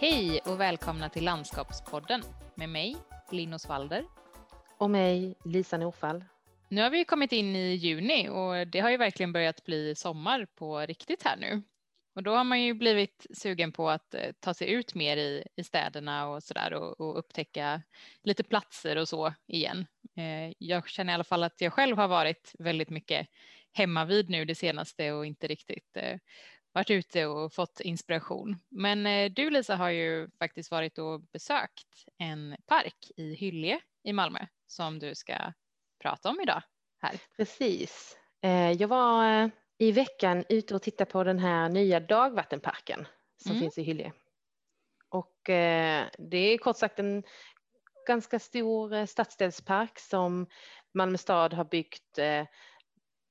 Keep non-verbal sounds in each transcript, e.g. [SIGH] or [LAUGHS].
Hej och välkomna till Landskapspodden med mig, Linus Walder. Och mig, Lisa Norfall. Nu har vi kommit in i juni och det har ju verkligen börjat bli sommar på riktigt här nu. Och då har man ju blivit sugen på att eh, ta sig ut mer i, i städerna och så där och, och upptäcka lite platser och så igen. Eh, jag känner i alla fall att jag själv har varit väldigt mycket hemma vid nu det senaste och inte riktigt eh, varit ute och fått inspiration. Men eh, du Lisa har ju faktiskt varit och besökt en park i Hyllie i Malmö som du ska prata om idag här. Precis. Eh, jag var eh, i veckan ute och tittade på den här nya dagvattenparken som mm. finns i Hyllie. Och det är kort sagt en ganska stor stadsdelspark som Malmö stad har byggt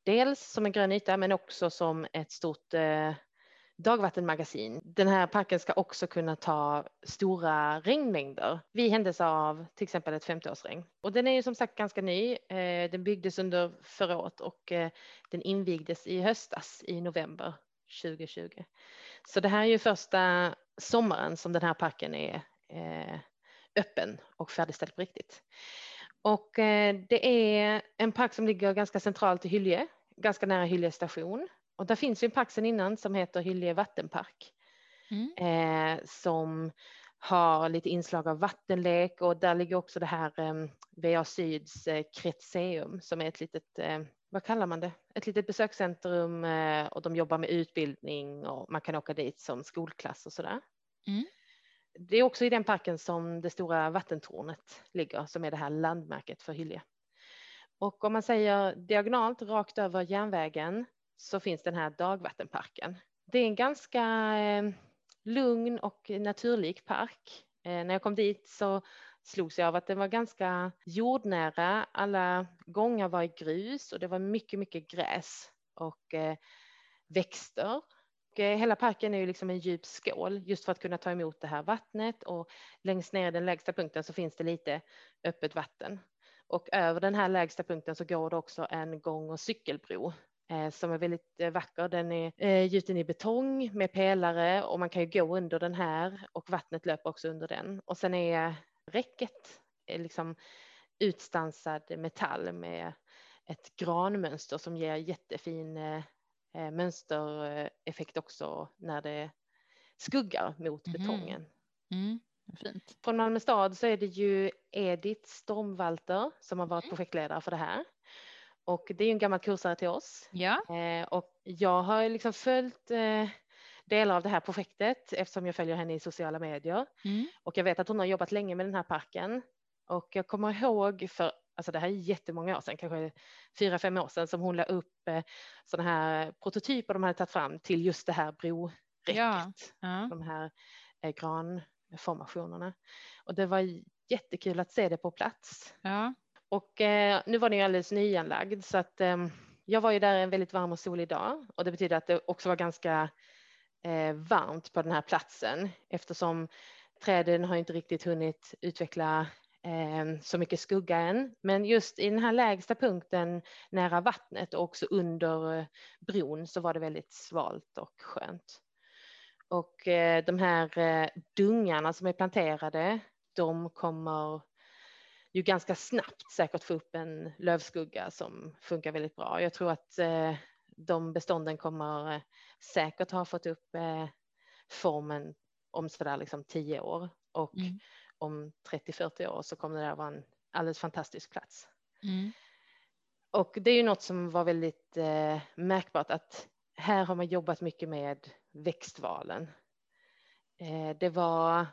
dels som en grön yta men också som ett stort dagvattenmagasin. Den här parken ska också kunna ta stora regnmängder vid händelse av till exempel ett 50-årsregn. Och den är ju som sagt ganska ny. Eh, den byggdes under förra året och eh, den invigdes i höstas i november 2020. Så det här är ju första sommaren som den här parken är eh, öppen och färdigställd på riktigt. Och det är en park som ligger ganska centralt i Hyllie, ganska nära Hyllie station. Och där finns ju en park sedan innan som heter Hyllie vattenpark. Mm. Eh, som har lite inslag av vattenlek och där ligger också det här eh, VA Syds eh, Kretseum som är ett litet, eh, vad kallar man det, ett litet besökscentrum eh, och de jobbar med utbildning och man kan åka dit som skolklass och sådär. Mm. Det är också i den parken som det stora vattentornet ligger som är det här landmärket för Hyllie. Och om man säger diagonalt rakt över järnvägen så finns den här dagvattenparken. Det är en ganska eh, lugn och naturlik park. Eh, när jag kom dit så slogs jag av att den var ganska jordnära. Alla gångar var i grus och det var mycket, mycket gräs och eh, växter. Och hela parken är ju liksom en djup skål just för att kunna ta emot det här vattnet och längst ner i den lägsta punkten så finns det lite öppet vatten. Och över den här lägsta punkten så går det också en gång och cykelbro som är väldigt eh, vacker. Den är eh, gjuten i betong med pelare och man kan ju gå under den här och vattnet löper också under den. Och sen är räcket liksom utstansad metall med ett granmönster som ger jättefin mönstereffekt också när det skuggar mot mm. betongen. Mm. Fint. Från Malmö stad så är det ju Edith Stormvalter som har varit mm. projektledare för det här. Och det är ju en gammal kursare till oss. Ja. Eh, och jag har liksom följt eh, delar av det här projektet eftersom jag följer henne i sociala medier. Mm. Och jag vet att hon har jobbat länge med den här parken. Och jag kommer ihåg för, alltså det här är jättemånga år sedan, kanske fyra, fem år sedan som hon la upp eh, sådana här prototyper de hade tagit fram till just det här broräcket. Ja. Ja. De här eh, granformationerna. Och det var jättekul att se det på plats. Ja. Och eh, nu var den ju alldeles nyanlagd så att eh, jag var ju där en väldigt varm och solig dag och det betyder att det också var ganska eh, varmt på den här platsen eftersom träden har inte riktigt hunnit utveckla eh, så mycket skugga än. Men just i den här lägsta punkten nära vattnet och också under eh, bron så var det väldigt svalt och skönt. Och eh, de här eh, dungarna som är planterade, de kommer ju ganska snabbt säkert få upp en lövskugga som funkar väldigt bra. Jag tror att eh, de bestånden kommer eh, säkert ha fått upp eh, formen om sådär liksom tio år och mm. om 30-40 år så kommer det där vara en alldeles fantastisk plats. Mm. Och det är ju något som var väldigt eh, märkbart att här har man jobbat mycket med växtvalen. Eh, det var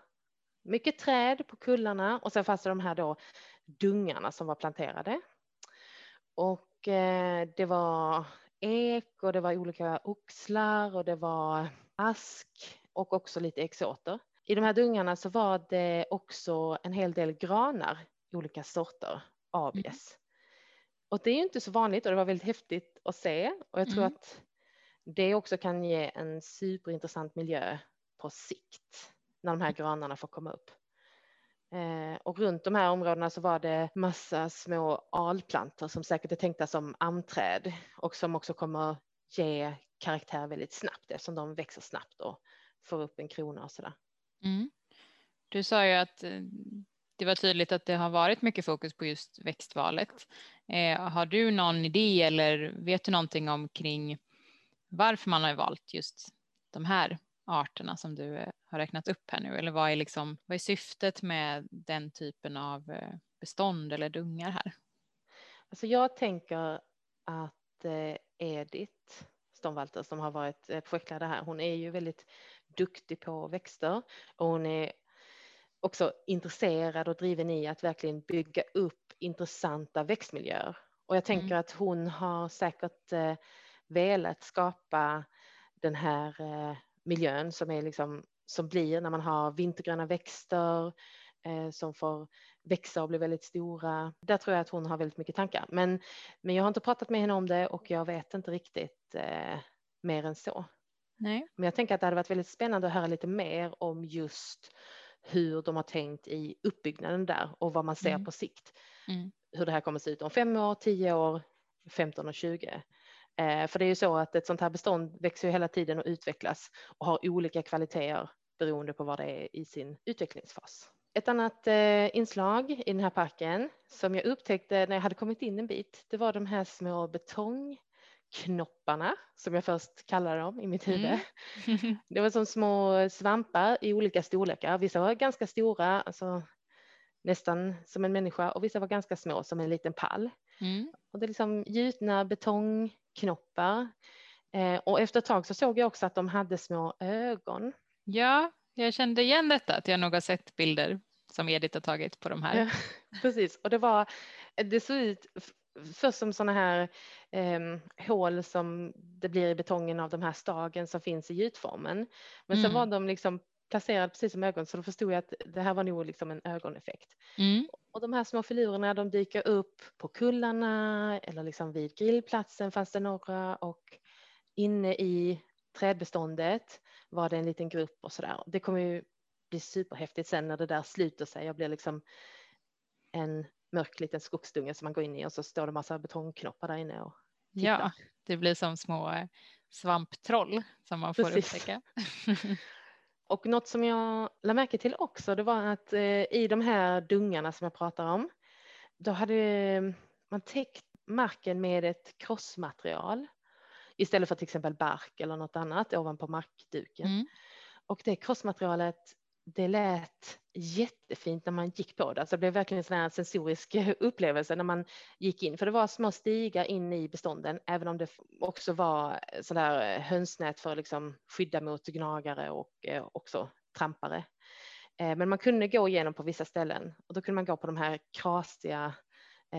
mycket träd på kullarna och sen fanns det de här då dungarna som var planterade. Och eh, det var ek och det var olika oxlar och det var ask och också lite exoter. I de här dungarna så var det också en hel del granar i olika sorter, abies. Mm. Och det är ju inte så vanligt och det var väldigt häftigt att se och jag tror mm. att det också kan ge en superintressant miljö på sikt när de här granarna får komma upp. Eh, och runt de här områdena så var det massa små alplantor som säkert är tänkta som amträd och som också kommer ge karaktär väldigt snabbt eftersom de växer snabbt och får upp en krona och sådär. Mm. Du sa ju att eh, det var tydligt att det har varit mycket fokus på just växtvalet. Eh, har du någon idé eller vet du någonting om kring varför man har valt just de här arterna som du eh, har räknat upp här nu? Eller vad är, liksom, vad är syftet med den typen av eh, bestånd eller dungar här? Alltså jag tänker att eh, Edith Stomvalter som har varit projektledare här, hon är ju väldigt duktig på växter och hon är också intresserad och driven i att verkligen bygga upp intressanta växtmiljöer. Och jag tänker mm. att hon har säkert eh, velat skapa den här eh, miljön som är liksom som blir när man har vintergröna växter eh, som får växa och bli väldigt stora. Där tror jag att hon har väldigt mycket tankar. Men, men jag har inte pratat med henne om det och jag vet inte riktigt eh, mer än så. Nej. Men jag tänker att det hade varit väldigt spännande att höra lite mer om just hur de har tänkt i uppbyggnaden där och vad man ser mm. på sikt. Mm. Hur det här kommer att se ut om fem år, tio år, 15 och 20. Eh, för det är ju så att ett sånt här bestånd växer ju hela tiden och utvecklas och har olika kvaliteter beroende på vad det är i sin utvecklingsfas. Ett annat eh, inslag i den här parken som jag upptäckte när jag hade kommit in en bit, det var de här små betong knopparna som jag först kallade dem i mitt huvud. Mm. [LAUGHS] det var som små svampar i olika storlekar. Vissa var ganska stora, alltså nästan som en människa och vissa var ganska små som en liten pall. Mm. Och det är liksom gjutna betongknoppar. Eh, och efter ett tag så såg jag också att de hade små ögon. Ja, jag kände igen detta, att jag nog har sett bilder som Edith har tagit på de här. Ja, [LAUGHS] precis, och det var, det såg ut först som sådana här eh, hål som det blir i betongen av de här stagen som finns i gjutformen. Men mm. sen var de liksom placerade precis som ögon så då förstod jag att det här var nog liksom en ögoneffekt. Mm. Och de här små filurerna de dyker upp på kullarna eller liksom vid grillplatsen fanns det några och inne i trädbeståndet var det en liten grupp och sådär. Det kommer ju bli superhäftigt sen när det där sluter sig och blir liksom en mörk liten skogsdunge som man går in i och så står det massa betongknoppar där inne och tittar. Ja, det blir som små eh, svamptroll som man får Precis. upptäcka. [LAUGHS] [LAUGHS] och något som jag lade märke till också, det var att eh, i de här dungarna som jag pratar om, då hade man täckt marken med ett krossmaterial istället för till exempel bark eller något annat ovanpå markduken. Mm. Och det krossmaterialet det lät jättefint när man gick på det. Alltså det blev verkligen en sån sensorisk [LAUGHS] upplevelse när man gick in. För det var små stigar in i bestånden, även om det också var sådär hönsnät för att liksom skydda mot gnagare och eh, också trampare. Eh, men man kunde gå igenom på vissa ställen och då kunde man gå på de här krasiga eh,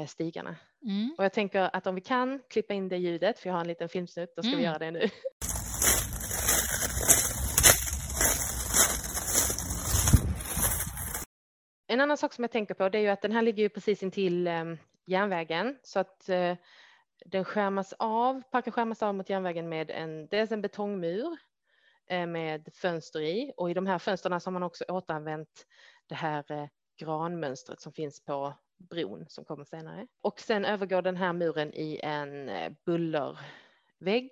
stigarna. Mm. Och jag tänker att om vi kan klippa in det ljudet, för jag har en liten filmsnutt, då ska mm. vi göra det nu. En annan sak som jag tänker på det är ju att den här ligger ju precis intill eh, järnvägen så att eh, den skärmas av, parken skärmas av mot järnvägen med en, dels en betongmur eh, med fönster i och i de här fönstren så har man också återanvänt det här eh, granmönstret som finns på bron som kommer senare. Och sen övergår den här muren i en eh, bullervägg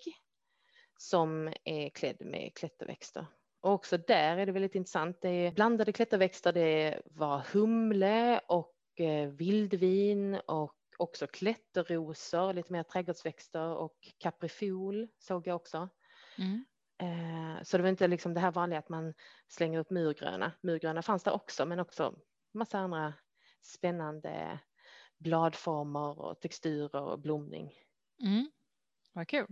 som är klädd med klätterväxter. Och också där är det väldigt intressant. Det är blandade klätterväxter. Det var humle och eh, vildvin och också klätterrosor, lite mer trädgårdsväxter och kaprifol såg jag också. Mm. Eh, så det var inte liksom det här vanliga att man slänger upp murgröna. Murgröna fanns där också, men också massa andra spännande bladformer och texturer och blomning. Mm. Vad kul.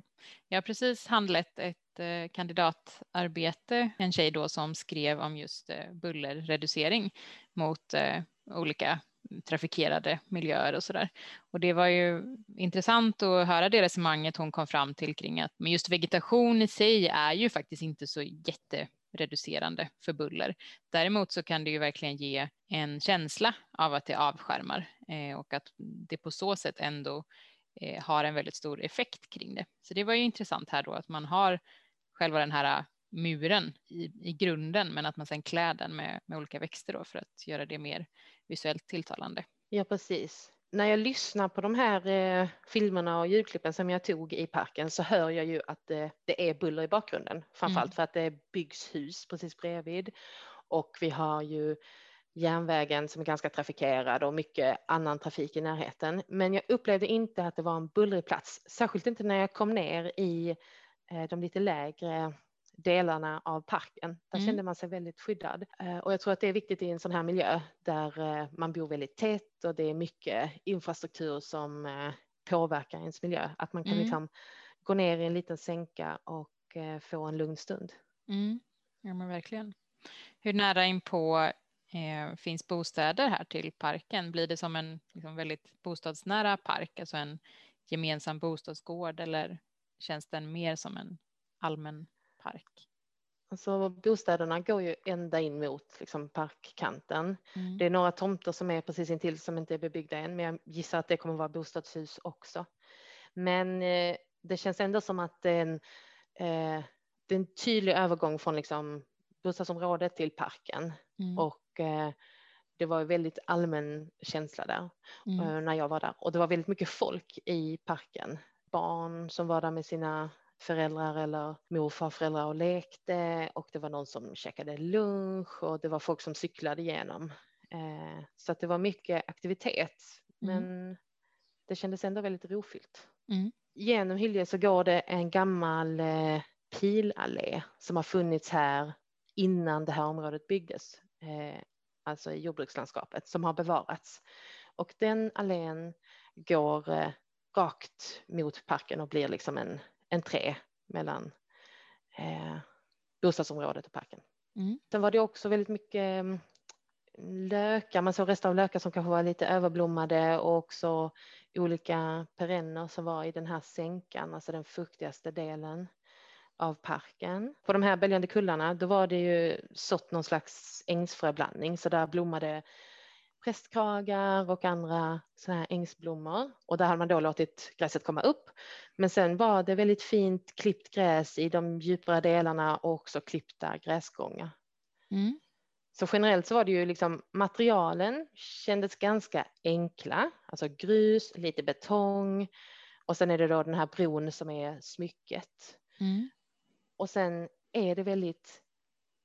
Jag har precis handlett ett eh, kandidatarbete, en tjej då som skrev om just eh, bullerreducering mot eh, olika trafikerade miljöer och så där. Och det var ju intressant att höra det resonemanget hon kom fram till kring att men just vegetation i sig är ju faktiskt inte så jätte reducerande för buller. Däremot så kan det ju verkligen ge en känsla av att det avskärmar eh, och att det på så sätt ändå eh, har en väldigt stor effekt kring det. Så det var ju intressant här då att man har själva den här äh, muren i, i grunden men att man sen klär den med, med olika växter då för att göra det mer visuellt tilltalande. Ja precis. När jag lyssnar på de här eh, filmerna och ljudklippen som jag tog i parken så hör jag ju att eh, det är buller i bakgrunden, framförallt mm. för att det byggs hus precis bredvid och vi har ju järnvägen som är ganska trafikerad och mycket annan trafik i närheten. Men jag upplevde inte att det var en bullrig plats, särskilt inte när jag kom ner i eh, de lite lägre delarna av parken. Där mm. kände man sig väldigt skyddad. Eh, och jag tror att det är viktigt i en sån här miljö där eh, man bor väldigt tätt och det är mycket infrastruktur som påverkar ens miljö. Att man kan mm. liksom gå ner i en liten sänka och få en lugn stund. Mm. Ja men verkligen. Hur nära in på eh, finns bostäder här till parken? Blir det som en liksom, väldigt bostadsnära park, alltså en gemensam bostadsgård eller känns den mer som en allmän park? Alltså bostäderna går ju ända in mot liksom, parkkanten. Mm. Det är några tomter som är precis intill som inte är bebyggda än, men jag gissar att det kommer vara bostadshus också. Men eh, det känns ändå som att det är en, eh, det är en tydlig övergång från liksom, bostadsområdet till parken mm. och Eh, det var väldigt allmän känsla där mm. Eh, när jag var där och det var väldigt mycket folk i parken. Barn som var där med sina föräldrar eller mor och farföräldrar och lekte och det var någon som käkade lunch och det var folk som cyklade igenom. Eh, så att det var mycket aktivitet mm. men det kändes ändå väldigt rofyllt. Mm. Genom Hylje så går det en gammal pilallé som har funnits här innan det här området byggdes eh, alltså i jordbrukslandskapet, som har bevarats. Och den allén går eh, rakt mot parken och blir liksom en entré mellan eh, bostadsområdet och parken. Mm. Sen var det också väldigt mycket mm, lökar, man såg rester av lökar som kanske var lite överblommade och också olika perenner som var i den här sänkan, alltså den fuktigaste delen av parken. På de här böljande kullarna då var det ju sått någon slags ängsfröblandning så där blommade prästkragar och andra sådana här ängsblommor och där hade man då låtit gräset komma upp. Men sen var det väldigt fint klippt gräs i de djupare delarna och också klippta gräsgångar. Mm. Så generellt så var det ju liksom materialen kändes ganska enkla, alltså grus, lite betong och sen är det då den här bron som är smycket. Mm. Och sen är det väldigt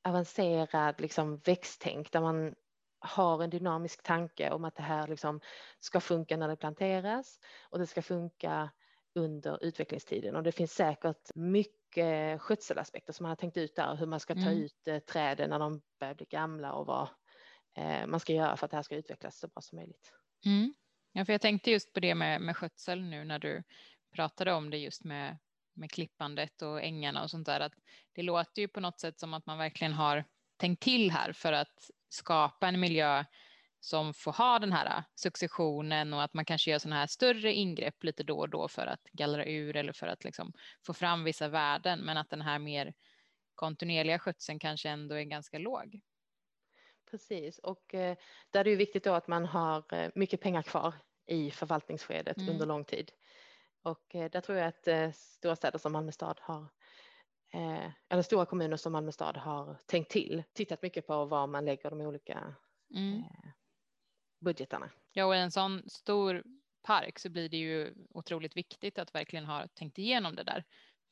avancerad liksom växttänk där man har en dynamisk tanke om att det här liksom ska funka när det planteras och det ska funka under utvecklingstiden och det finns säkert mycket skötselaspekter som man har tänkt ut där hur man ska ta mm. ut eh, träden när de börjar bli gamla och vad eh, man ska göra för att det här ska utvecklas så bra som möjligt. Mm. Ja, för jag tänkte just på det med, med skötsel nu när du pratade om det just med med klippandet och ängarna och sånt där, att det låter ju på något sätt som att man verkligen har tänkt till här för att skapa en miljö som får ha den här successionen och att man kanske gör sådana här större ingrepp lite då och då för att gallra ur eller för att liksom få fram vissa värden, men att den här mer kontinuerliga skötseln kanske ändå är ganska låg. Precis, och eh, där är det ju viktigt då att man har eh, mycket pengar kvar i förvaltningsskedet mm. under lång tid. Och eh, där tror jag att stora städer som Malmö stad har eh, eller stora kommuner som Malmö stad har tänkt till, tittat mycket på var man lägger de olika mm. budgetarna. Ja, och i en sån stor park så blir det ju otroligt viktigt att verkligen ha tänkt igenom det där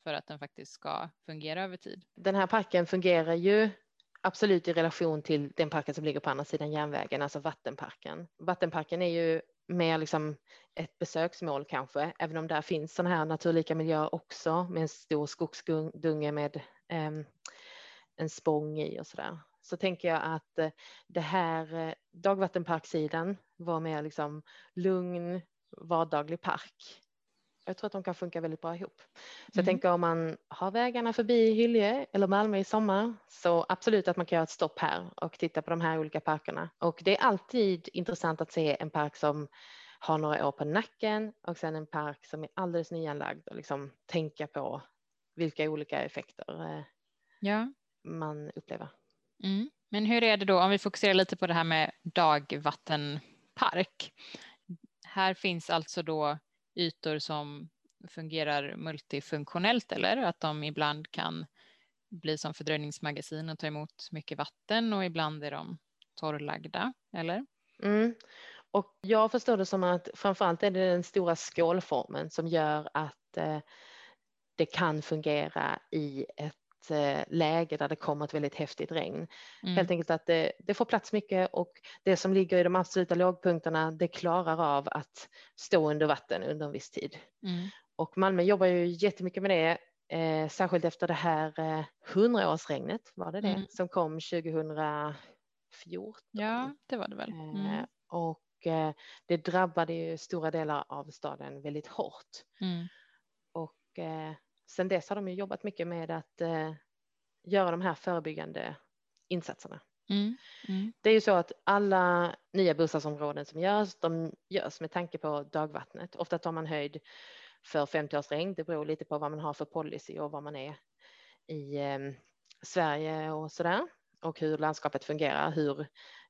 för att den faktiskt ska fungera över tid. Den här parken fungerar ju absolut i relation till den parken som ligger på andra sidan järnvägen, alltså vattenparken. Vattenparken är ju mer liksom ett besöksmål kanske, även om där finns sådana här naturlika miljöer också med en stor skogsdunge med eh, en spång i och sådär. Så tänker jag att eh, det här eh, dagvattenparksidan var mer liksom lugn, vardaglig park. Jag tror att de kan funka väldigt bra ihop. Så mm. jag tänker om man har vägarna förbi Hylje eller Malmö i sommar så absolut att man kan göra ett stopp här och titta på de här olika parkerna. Och det är alltid intressant att se en park som har några år på nacken och sen en park som är alldeles nyanlagd och liksom tänka på vilka olika effekter eh, ja. man upplever. Mm. Men hur är det då om vi fokuserar lite på det här med dagvattenpark? Här finns alltså då ytor som fungerar multifunktionellt eller att de ibland kan bli som fördröjningsmagasin och ta emot mycket vatten och ibland är de torrlagda, eller? Mm. Och jag förstår det som att framförallt är det den stora skålformen som gör att eh, det kan fungera i ett ett eh, läge där det kommer ett väldigt häftigt regn. Mm. Helt enkelt att det, det, får plats mycket och det som ligger i de absoluta lågpunkterna det klarar av att stå under vatten under en viss tid. Mm. Och Malmö jobbar ju jättemycket med det, eh, särskilt efter det här eh, var det det, Mm. som kom 2014. Ja, det var det väl. Mm. Eh, och eh, det drabbade ju stora delar av staden väldigt hårt. Mm. Och eh, sen dess har de ju jobbat mycket med att eh, göra de här förebyggande insatserna. Mm. Mm. Det är ju så att alla nya bostadsområden som görs, de görs med tanke på dagvattnet. Ofta tar man höjd för 50 års regn. Det beror lite på vad man har för policy och var man är i eh, Sverige och sådär och hur landskapet fungerar, hur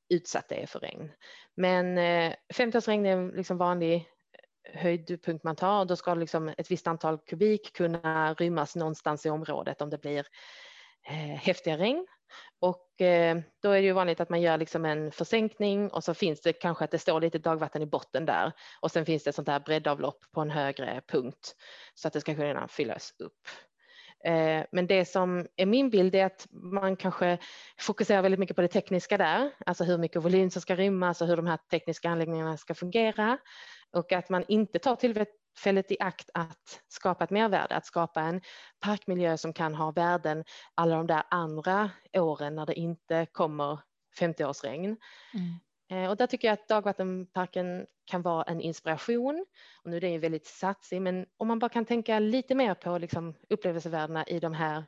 utsatt det är för regn. Men eh, 50 års regn är en liksom vanlig höjdpunkt man tar då ska liksom ett visst antal kubik kunna rymmas någonstans i området om det blir eh, häftiga regn. Och eh, då är det ju vanligt att man gör liksom en försänkning och så finns det kanske att det står lite dagvatten i botten där och sen finns det sånt här breddavlopp på en högre punkt så att det ska kunna fyllas upp. Eh, men det som är min bild är att man kanske fokuserar väldigt mycket på det tekniska där, alltså hur mycket volym som ska rymmas och hur de här tekniska anläggningarna ska fungera och att man inte tar tillfället i akt att skapa ett mervärde, att skapa en parkmiljö som kan ha värden alla de där andra åren när det inte kommer 50-årsregn. Mm. Eh, och där tycker jag att dagvattenparken kan vara en inspiration. Och nu är det ju väldigt satsig, men om man bara kan tänka lite mer på liksom upplevelsevärdena i de här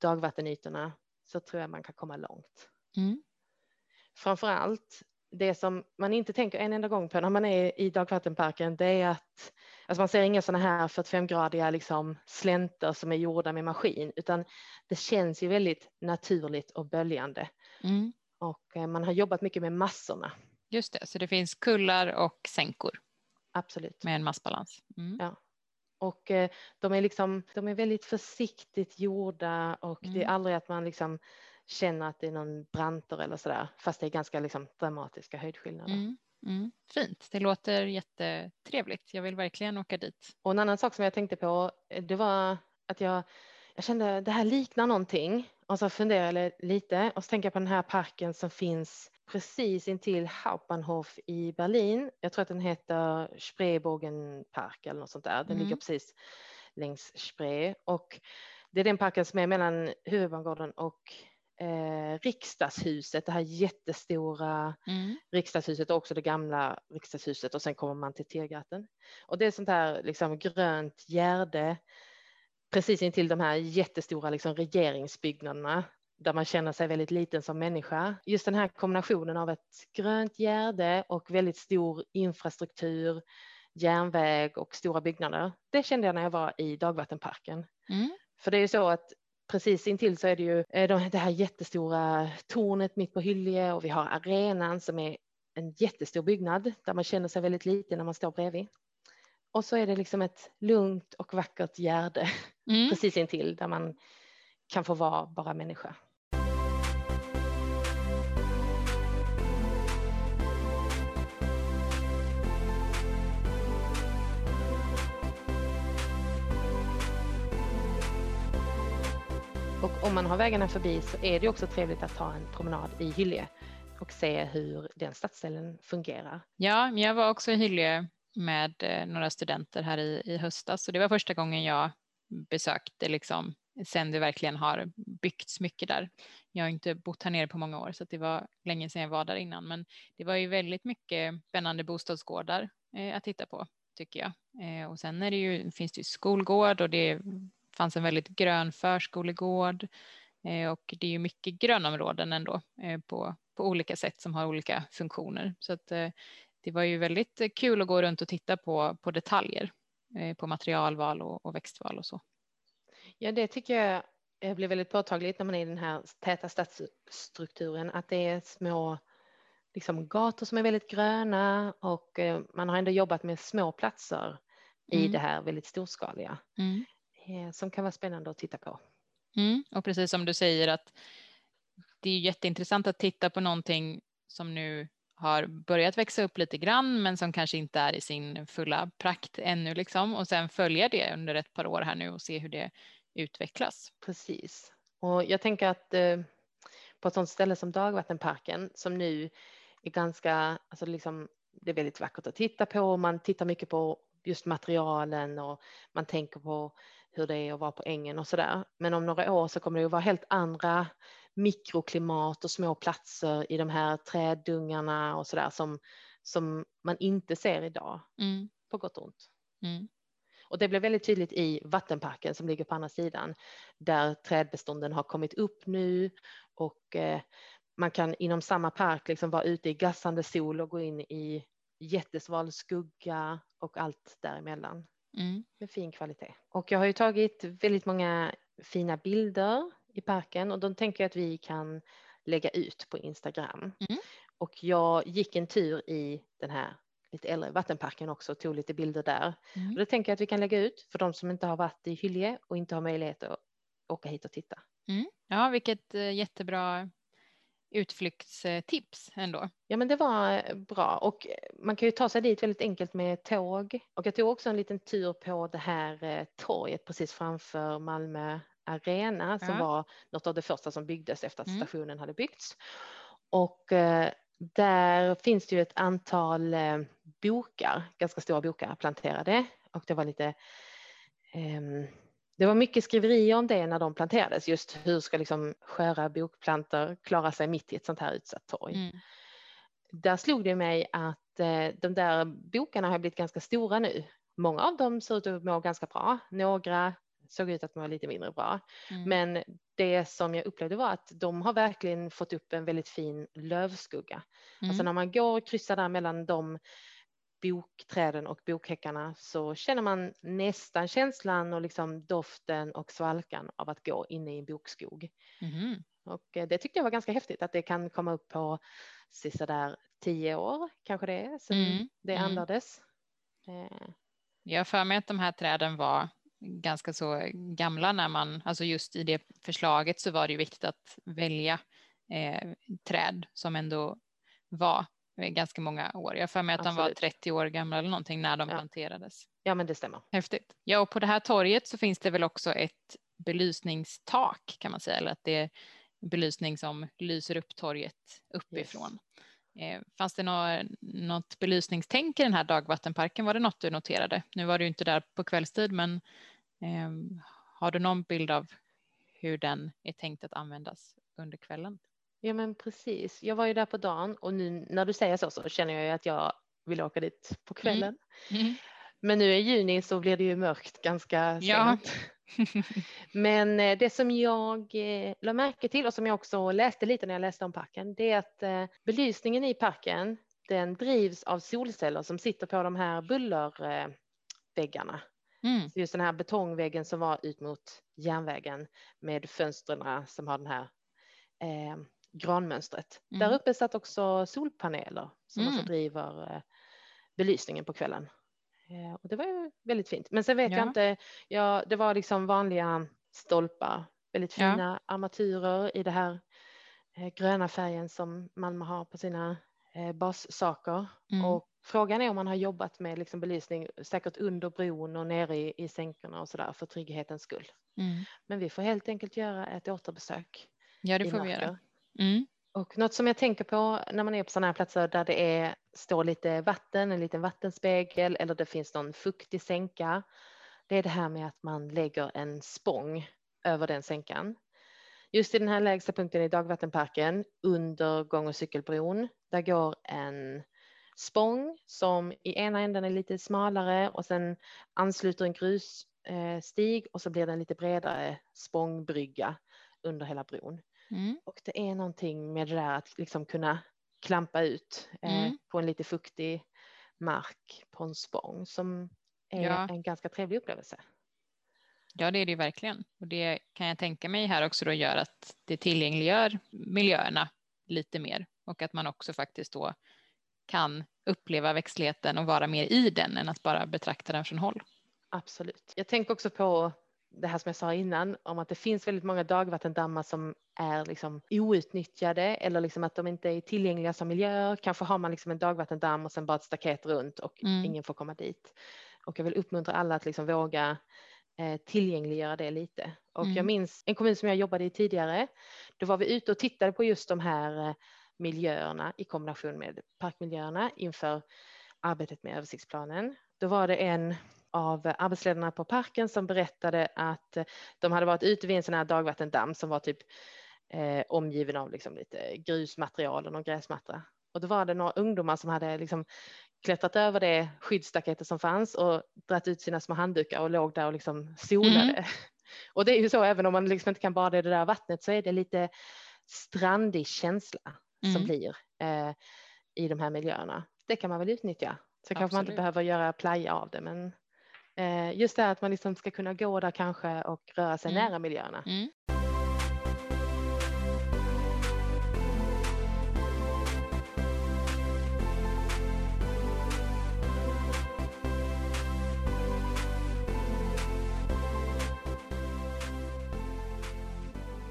dagvattenytorna så tror jag man kan komma långt. Mm. Framför allt det som man inte tänker en enda gång på när man är i dagvattenparken, det är att alltså man ser inga sådana här 45-gradiga liksom slänter som är gjorda med maskin, utan det känns ju väldigt naturligt och böljande. Mm. Och eh, man har jobbat mycket med massorna. Just det, så det finns kullar och sänkor Absolut. med en massbalans. Mm. Ja. Och eh, de är liksom, de är väldigt försiktigt gjorda och det är Mm. aldrig att man liksom känner att det är någon branter eller sådär, fast det är ganska liksom dramatiska höjdskillnader. Mm. Mm. Fint, det låter jättetrevligt. Jag vill verkligen åka dit. Och en annan sak som jag tänkte på, eh, det var att jag, jag kände det här liknar någonting och så funderade jag lite och så tänker jag på den här parken som finns precis intill Hauptbahnhof i Berlin. Jag tror att den heter Spreebogenpark eller något sånt där. Den Mm. ligger precis längs Spree och det är den parken som är mellan Huvudbangården och eh, Riksdagshuset, det här jättestora Mm. riksdagshuset och också det gamla riksdagshuset och sen kommer man till Tiergarten. Och det är sånt här liksom grönt gärde precis intill de här jättestora liksom regeringsbyggnaderna där man känner sig väldigt liten som människa. Just den här kombinationen av ett grönt gärde och väldigt stor infrastruktur, järnväg och stora byggnader. Det kände jag när jag var i dagvattenparken. Mm. För det är ju så att precis intill så är det ju eh, de- det här jättestora tornet mitt på Hyllie och vi har arenan som är en jättestor byggnad där man känner sig väldigt liten när man står bredvid. Och så är det liksom ett lugnt och vackert gärde Mm. [LAUGHS] precis intill där man kan få vara bara människa. Om man har vägarna förbi så är det också trevligt att ta en promenad i Hyllie och se hur den stadsdelen fungerar. Ja, jag var också i Hyllie med eh, några studenter här i, i höstas och det var första gången jag besökte liksom sen det verkligen har byggts mycket där. Jag har inte bott här nere på många år så att det var länge sedan jag var där innan men det var ju väldigt mycket spännande bostadsgårdar eh, att titta på tycker jag. Eh, och sen är det ju, finns det ju skolgård och det fanns en väldigt grön förskolegård eh, och det är ju mycket grönområden ändå eh, på, på olika sätt som har olika funktioner. Så att eh, det var ju väldigt kul att gå runt och titta på, på detaljer på materialval och, och växtval och så. Ja, det tycker jag blir väldigt påtagligt när man är i den här täta stadsstrukturen, att det är små liksom, gator som är väldigt gröna och man har ändå jobbat med små platser i Mm. det här väldigt storskaliga Mm. Eh, som kan vara spännande att titta på. Mm. Och precis som du säger att det är jätteintressant att titta på någonting som nu har börjat växa upp lite grann men som kanske inte är i sin fulla prakt ännu liksom och sen följa det under ett par år här nu och se hur det utvecklas. Precis. Och jag tänker att eh, på ett sådant ställe som Dagvattenparken som nu är ganska, alltså liksom, det är väldigt vackert att titta på. Man tittar mycket på just materialen och man tänker på hur det är att vara på ängen och sådär. Men om några år så kommer det att vara helt andra mikroklimat och små platser i de här träddungarna och sådär som, som man inte ser idag, mm. på gott och ont. Mm. Och det blev väldigt tydligt i vattenparken som ligger på andra sidan där trädbestånden har kommit upp nu och eh, man kan inom samma park liksom vara ute i gassande sol och gå in i jättesval skugga och allt däremellan. Mm. Med fin kvalitet. Och jag har ju tagit väldigt många fina bilder i parken och de tänker jag att vi kan lägga ut på Instagram. Mm. Och jag gick en tur i den här lite äldre vattenparken också och tog lite bilder där. Mm. Och det tänker jag att vi kan lägga ut för de som inte har varit i Hylje och inte har möjlighet att åka hit och titta. Mm. Ja, vilket eh, jättebra utflyktstips ändå. Ja, men det var eh, bra och man kan ju ta sig dit väldigt enkelt med tåg och jag tog också en liten tur på det här eh, torget precis framför Malmö Arena som ja. var något av det första som byggdes efter att mm. stationen hade byggts. Och där finns det ju ett antal bokar, ganska stora bokar planterade och det var lite um, det var mycket skriverier om det när de planterades, just hur ska liksom sköra bokplantor klara sig mitt i ett sånt här utsatt torg. Mm. Där slog det mig att eh, de där bokarna har blivit ganska stora nu. Många av dem ser ut att må ganska bra, några såg ut att må lite mindre bra. Mm. Men det som jag upplevde var att de har verkligen fått upp en väldigt fin lövskugga. Mm. Alltså när man går och kryssar där mellan de bokträden och bokhäckarna så känner man nästan känslan och liksom doften och svalkan av att gå inne i en bokskog. Mm. Och eh, det tyckte jag var ganska häftigt att det kan komma upp på sådär tio år kanske det är sedan mm. det mm. andades. Eh. Jag har för mig att de här träden var ganska så gamla när man, alltså just i det förslaget så var det ju viktigt att välja eh, träd som ändå var ganska många år. Jag har för mig att Absolut. de var 30 år gamla eller någonting när de ja. planterades. Ja, men det stämmer. Häftigt. Ja, och på det här torget så finns det väl också ett belysningstak kan man säga, eller att det är belysning som lyser upp torget uppifrån. Yes. Eh, fanns det något, något belysningstänk i den här dagvattenparken? Var det något du noterade? Nu var du inte där på kvällstid, men eh, har du någon bild av hur den är tänkt att användas under kvällen? Ja men precis. Jag var ju där på dagen och nu när du säger så så känner jag ju att jag vill åka dit på mm. kvällen. Mm. Mm. Men nu i juni så blir det ju mörkt ganska ja. sent. [LAUGHS] men eh, det som jag eh, la märke till och som jag också läste lite när jag läste om parken det är att eh, belysningen i parken den drivs av solceller som sitter på de här bullerväggarna. Mm. Just den här betongväggen som var ut mot järnvägen med fönstren som har den här eh, granmönstret. Mm. Där uppe satt också solpaneler som mm. också driver eh, belysningen på kvällen. Eh, och det var ju väldigt fint. Men sen vet ja. jag inte, ja, det var liksom vanliga stolpar, väldigt fina ja. armaturer i det här eh, gröna färgen som Malmö har på sina bassaker. Mm. Och frågan är om man har jobbat med liksom belysning säkert under bron och nere i, i sänkorna och sådär för trygghetens skull. Mm. Men vi får helt enkelt göra ett återbesök. Ja, det får vi göra. Mm. Och något som jag tänker på när man är på sådana här platser där det är, står lite vatten, en liten vattenspegel eller det finns någon fuktig sänka. Det är det här med att man lägger en spång över den sänkan. Just i den här lägsta punkten i dagvattenparken under gång och cykelbron, där går en spång som i ena änden är lite smalare och sen ansluter en grusstig eh, och så blir det en lite bredare spångbrygga under hela bron. Mm. Och det är någonting med det där att liksom kunna klampa ut eh, mm. på en lite fuktig mark på en spång som är ja. en ganska trevlig upplevelse. Ja, det är det verkligen. Och det kan jag tänka mig här också då gör att det tillgängliggör miljöerna lite mer och att man också faktiskt då kan uppleva växtligheten och vara mer i den än att bara betrakta den från håll. Absolut. Jag tänker också på det här som jag sa innan om att det finns väldigt många dagvattendammar som är liksom outnyttjade eller liksom att de inte är tillgängliga som miljöer. Kanske har man liksom en dagvattendamm och sen bara ett staket runt och mm. ingen får komma dit. Och jag vill uppmuntra alla att liksom våga eh, tillgängliggöra det lite. Och Mm. jag minns en kommun som jag jobbade i tidigare. Då var vi ute och tittade på just de här eh, miljöerna i kombination med parkmiljöerna inför arbetet med översiktsplanen. Då var det en av arbetsledarna på parken som berättade att eh, de hade varit ute vid en sån här dagvattendamm som var typ eh, omgiven av liksom lite grusmaterial och någon gräsmatta. Och då var det några ungdomar som hade liksom klättrat över det skyddsstaketet som fanns och dragit ut sina små handdukar och låg där och liksom solade. Mm. [LAUGHS] Och det är ju så, även om man liksom inte kan bada i det där vattnet så är det lite strandig känsla som Mm. blir eh, i de här miljöerna. Det kan man väl utnyttja. Så kanske man inte Absolut. behöver göra playa av det, men just det här att man liksom ska kunna gå där kanske och röra sig Mm. nära miljöerna. Mm.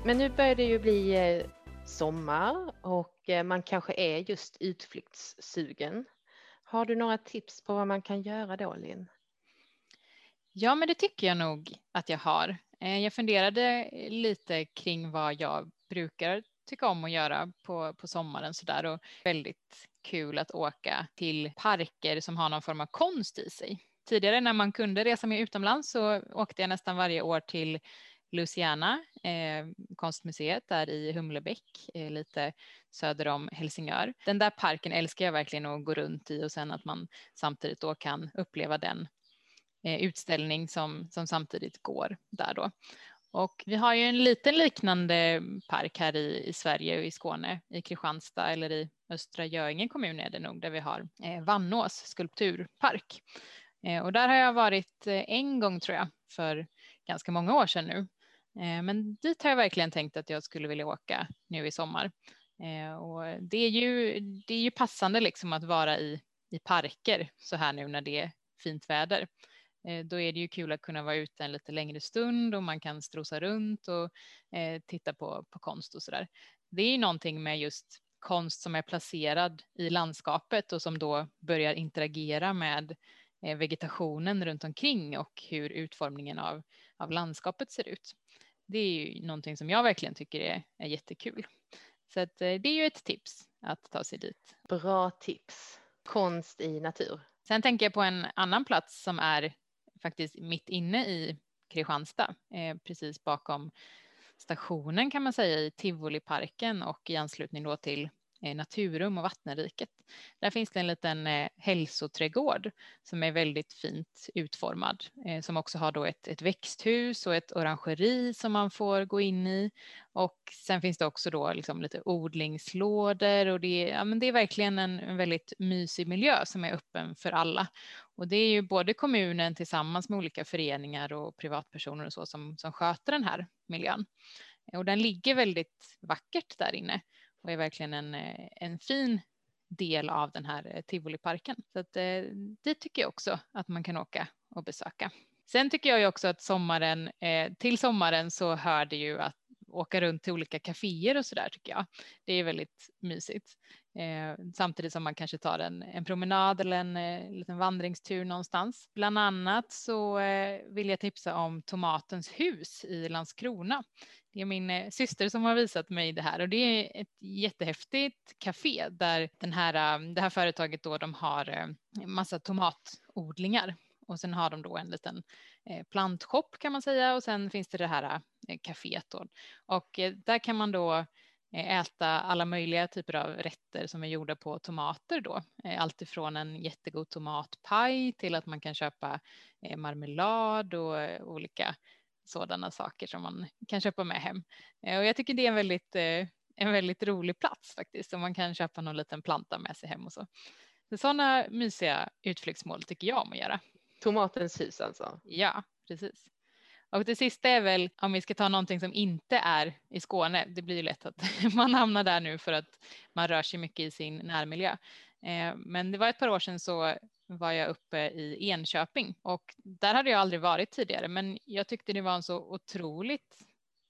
Men nu börjar det ju bli eh, sommar och eh, man kanske är just utflyktssugen. Har du några tips på vad man kan göra då, Linn? Ja, men det tycker jag nog att jag har. Eh, jag funderade eh, lite kring vad jag brukar tycka om att göra på, på sommaren sådär. och väldigt kul att åka till parker som har någon form av konst i sig. Tidigare när man kunde resa med utomlands så åkte jag nästan varje år till Louisiana, eh, konstmuseet där i Humlebäck, eh, lite söder om Helsingör. Den där parken älskar jag verkligen att gå runt i och sen att man samtidigt då kan uppleva den Eh, utställning som, som samtidigt går där då. Och vi har ju en liten liknande park här i, i Sverige och i Skåne, i Kristianstad eller i Östra Göinge kommun är det nog, där vi har eh, Vannås skulpturpark. Eh, och där har jag varit eh, en gång tror jag, för ganska många år sedan nu. Eh, men dit har jag verkligen tänkt att jag skulle vilja åka nu i sommar. Eh, och det är ju, det är ju passande liksom att vara i, i parker så här nu när det är fint väder. Eh, Då är det ju kul att kunna vara ute en lite längre stund och man kan strosa runt och eh, titta på, på konst och så där. Det är ju någonting med just konst som är placerad i landskapet och som då börjar interagera med eh, vegetationen runt omkring och hur utformningen av, av landskapet ser ut. Det är ju någonting som jag verkligen tycker är, är jättekul. Så att, det är ju ett tips att ta sig dit. Bra tips. Konst i natur. Sen tänker jag på en annan plats som är faktiskt mitt inne i Kristianstad, eh, precis bakom stationen kan man säga i Tivoliparken och i anslutning då till Eh, naturum och Vattenriket. Där finns det en liten eh, hälsoträdgård som är väldigt fint utformad, eh, som också har då ett, ett växthus och ett orangeri som man får gå in i. Och sen finns det också då liksom lite odlingslådor och det, är- ja, men det är verkligen en, en väldigt mysig miljö som är öppen för alla. Och det är ju både kommunen tillsammans med olika föreningar och privatpersoner och så som, som sköter den här miljön. Och den ligger väldigt vackert där inne och är verkligen en, eh, en fin del av den här eh, Tivoliparken. Så att, eh, det tycker jag också att man kan åka och besöka. Sen tycker jag ju också att sommaren, till sommaren så hör det ju att åka runt till olika kaféer och sådär tycker jag. Det är väldigt mysigt. Eh, samtidigt som man kanske tar en, en promenad eller en eh, liten vandringstur någonstans. Bland annat så eh, vill jag tipsa om Tomatens hus i Landskrona. Det är min eh, syster som har visat mig det här och det är ett jättehäftigt café där den här, eh, det här företaget då de har eh, massa tomatodlingar och sen har de då en liten eh, plantshop kan man säga och sen finns det det här eh, kaféet då. Och eh, där kan man då eh, äta alla möjliga typer av rätter som är gjorda på tomater då. Eh, Allt ifrån en jättegod tomatpaj till att man kan köpa eh, marmelad och eh, olika sådana saker som man kan köpa med hem. Eh, Och jag tycker det är en väldigt, eh, en väldigt rolig plats faktiskt, och man kan köpa någon liten planta med sig hem och så. så sådana mysiga utflyktsmål tycker jag om att göra. Tomatens hus alltså. Ja, precis. Och det sista är väl om vi ska ta någonting som inte är i Skåne. Det blir ju lätt att [LAUGHS] man hamnar där nu för att man rör sig mycket i sin närmiljö. Eh, men det var ett par år sedan så var jag uppe i Enköping och där hade jag aldrig varit tidigare, men jag tyckte det var en så otroligt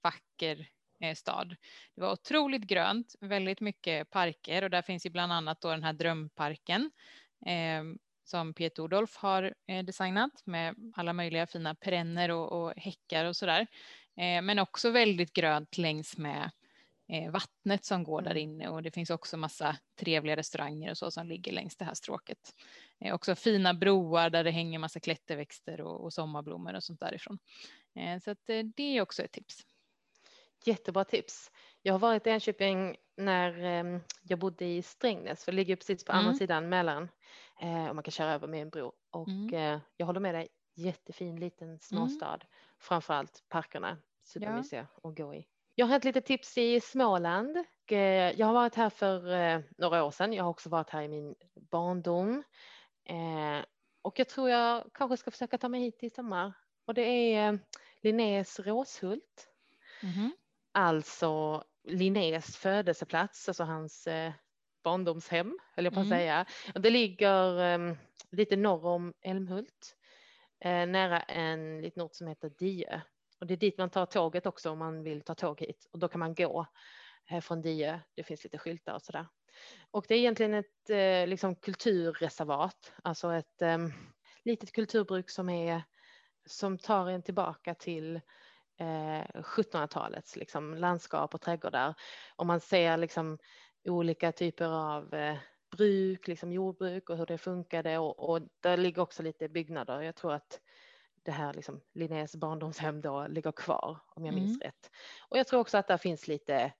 vacker eh, stad. Det var otroligt grönt, väldigt mycket parker och där finns ju bland annat då den här drömparken. Eh, Eh, som Peter Odolf har designat med alla möjliga fina perenner och, och häckar och sådär. Men också väldigt grönt längs med vattnet som går där mm. inne och det finns också massa trevliga restauranger och så som ligger längs det här stråket. Också fina broar där det hänger massa klätterväxter och, och sommarblommor och sånt därifrån. Så att det är också ett tips. Jättebra tips. Jag har varit i Enköping när ehm, jag bodde i Strängnäs, för det ligger precis på mm. andra sidan Mälaren eh, och man kan köra över med en bro. Och mm. Eh, jag håller med dig, jättefin liten småstad, mm. framförallt parkerna, supermysiga ja. att gå i. Jag har ett litet tips i Småland. Eh, jag har varit här för några år sedan. Jag har också varit här i min barndom. Och jag tror jag kanske ska försöka ta mig hit i sommar. Och det är Linnés Råshult. Mm. Alltså Linnés födelseplats, alltså hans eh, barndomshem, höll jag på att mm. säga. Det ligger eh, lite norr om Älmhult, eh, nära en liten ort som heter Diö. Och det är dit man tar tåget också om man vill ta tåg hit. Och då kan man gå eh, från Diö. Det finns lite skyltar och sådär. Och det är egentligen ett eh, liksom kulturreservat, alltså ett eh, litet kulturbruk som är som tar en tillbaka till 1700-talets eh, liksom, landskap och trädgårdar. Och man ser liksom olika typer av eh, bruk, liksom jordbruk och hur det funkade och, och där ligger också lite byggnader. Jag tror att det här liksom Linnés barndomshem då ligger kvar om jag minns mm. rätt. Och jag tror också att där finns lite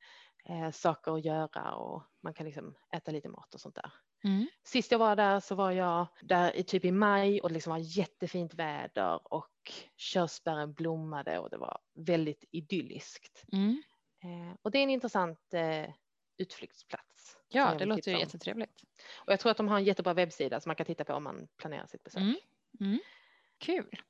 eh, saker att göra och man kan liksom äta lite mat och sånt där. Mm. Sist jag var där så var jag där i typ i maj och det liksom var jättefint väder och körsbären blommade och det var väldigt idylliskt. Mm. Eh, och det är en intressant eh, utflyktsplats. Ja, det låter ju jättetrevligt. Och jag tror att de har en jättebra webbsida som man kan titta på om man planerar sitt besök. Mm. Mm. Kul.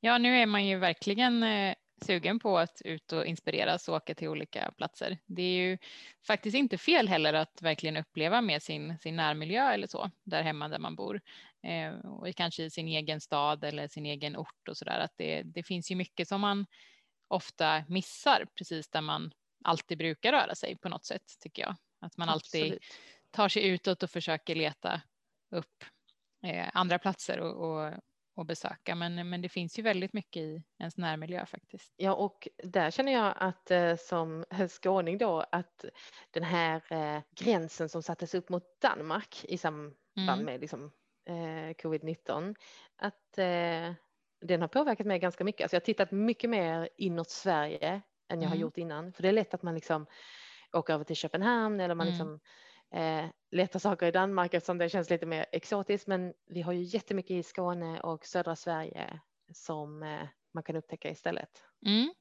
Ja, nu är man ju verkligen eh, sugen på att ut och inspireras och åka till olika platser. Det är ju faktiskt inte fel heller att verkligen uppleva med sin, sin närmiljö eller så där hemma där man bor eh, och kanske i sin egen stad eller sin egen ort och så där att det, det finns ju mycket som man ofta missar precis där man alltid brukar röra sig på något sätt tycker jag. Att man alltid Absolut. tar sig utåt och försöker leta upp eh, andra platser och, och, och besöka. Men, men det finns ju väldigt mycket i ens närmiljö faktiskt. Ja, och där känner jag att eh, som skåning då att den här eh, gränsen som sattes upp mot Danmark i samband mm. med liksom, eh, covid-19, att eh, den har påverkat mig ganska mycket. Alltså jag har tittat mycket mer inåt Sverige än jag mm. har gjort innan, för det är lätt att man liksom åker över till Köpenhamn eller man mm. liksom eh, leta saker i Danmark eftersom det känns lite mer exotiskt. Men vi har ju jättemycket i Skåne och södra Sverige som eh, man kan upptäcka istället. Mm.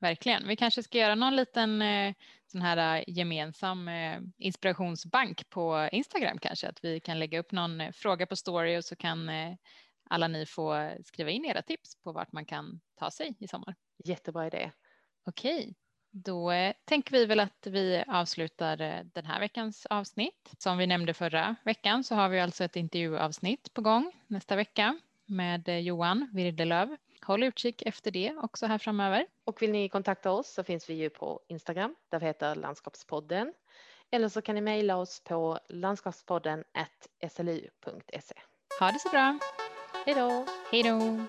Verkligen. Vi kanske ska göra någon liten eh, sån här eh, gemensam eh, inspirationsbank på Instagram kanske, att vi kan lägga upp någon eh, fråga på story och så kan eh, alla ni få skriva in era tips på vart man kan ta sig i sommar. Jättebra idé. Okej, då eh, tänker vi väl att vi avslutar eh, den här veckans avsnitt. Som vi nämnde förra veckan så har vi alltså ett intervjuavsnitt på gång nästa vecka med eh, Johan Wirdelöv. Håll utkik efter det också här framöver. Och vill ni kontakta oss så finns vi ju på Instagram där vi heter Landskapspodden. Eller så kan ni mejla oss på landskapspodden slu.se. Ha det så bra. Hej då. Hej då.